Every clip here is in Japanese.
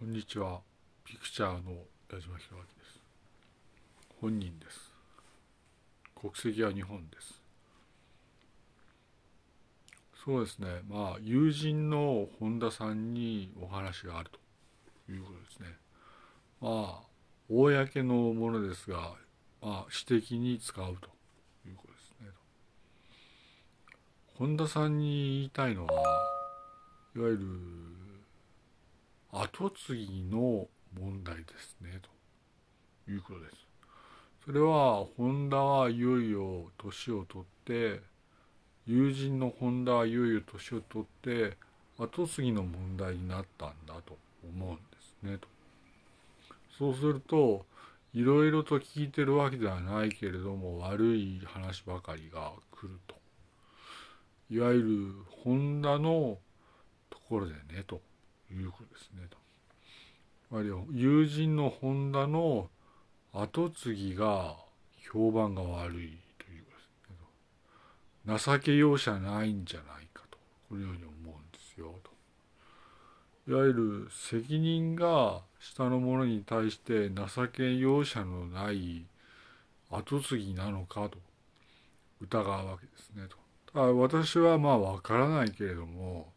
こんにちは。ピクチャーの矢島弘明です。本人です。国籍は日本です。そうですね。まあ、友人の本田さんにお話があるということですね。まあ、公のものですが、まあ、私的に使うということですね。本田さんに言いたいのは、いわゆる後継ぎの問題ですねということです。それは本田はいよいよ年を取って友人の本田はいよいよ年を取って後継ぎの問題になったんだと思うんですねと。そうするといろいろと聞いてるわけではないけれども悪い話ばかりが来ると。いわゆる本田のところでねと。いうことですね。つまり友人の本田の後継ぎが評判が悪いということですね。情け容赦ないんじゃないかとこのように思うんですよと。いわゆる責任が下の者に対して情け容赦のない後継ぎなのかと疑うわけですねと。ただ私はまあわからないけれども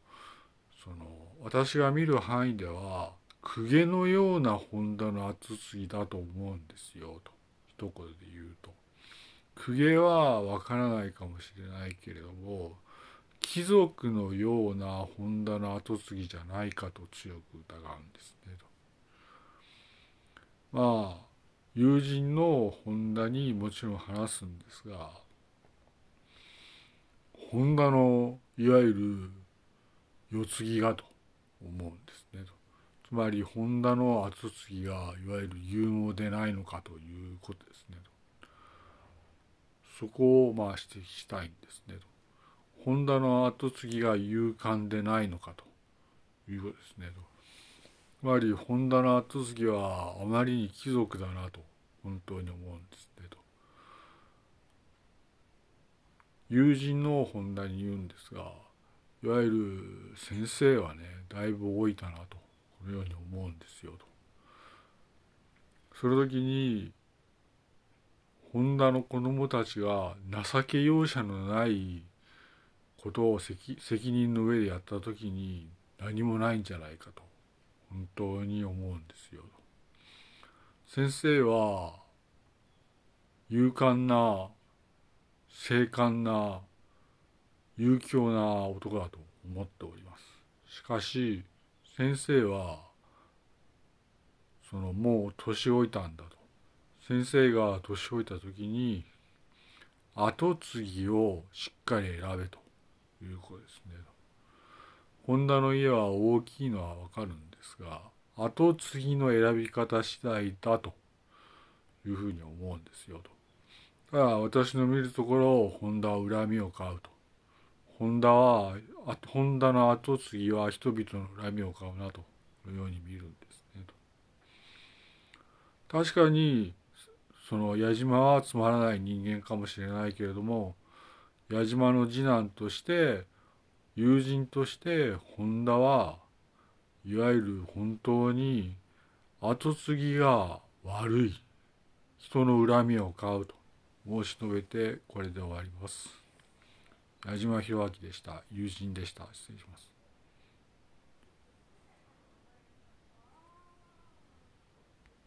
その私が見る範囲では公家のような本田の後継ぎだと思うんですよと一言で言うと。公家はわからないかもしれないけれども貴族のような本田の後継ぎじゃないかと強く疑うんですねと。まあ友人の本田にもちろん話すんですが本田のいわゆる世継ぎがと。思うんですね。つまりホンダの後継ぎがいわゆる有能でないのかということですね。そこをまあ指摘したいんですね。ホンダの後継ぎが勇敢でないのかということですね。つまりホンダの後継ぎはあまりに貴族だなと本当に思うんですね。と友人の本田に言うんですがいわゆる先生はねだいぶ老いたなとこのように思うんですよと。その時に本田の子供たちが情け容赦のないことを責任の上でやった時に何もないんじゃないかと本当に思うんですよと。先生は勇敢な精悍な勇強な男だと思っております。しかし先生はそのもう年老いたんだと。先生が年老いた時に後継ぎをしっかり選べということですね。本田の家は大きいのはわかるんですが後継ぎの選び方次第だというふうに思うんですよと。ただ私の見るところ本田は恨みを買うと。本田は本田の後継ぎは人々の恨みを買うなというように見るんですねと。確かにその矢島はつまらない人間かもしれないけれども矢島の次男として友人として本田はいわゆる本当に後継ぎが悪い人の恨みを買うと申し述べてこれで終わります。矢島弘明でした。友人でした。失礼します。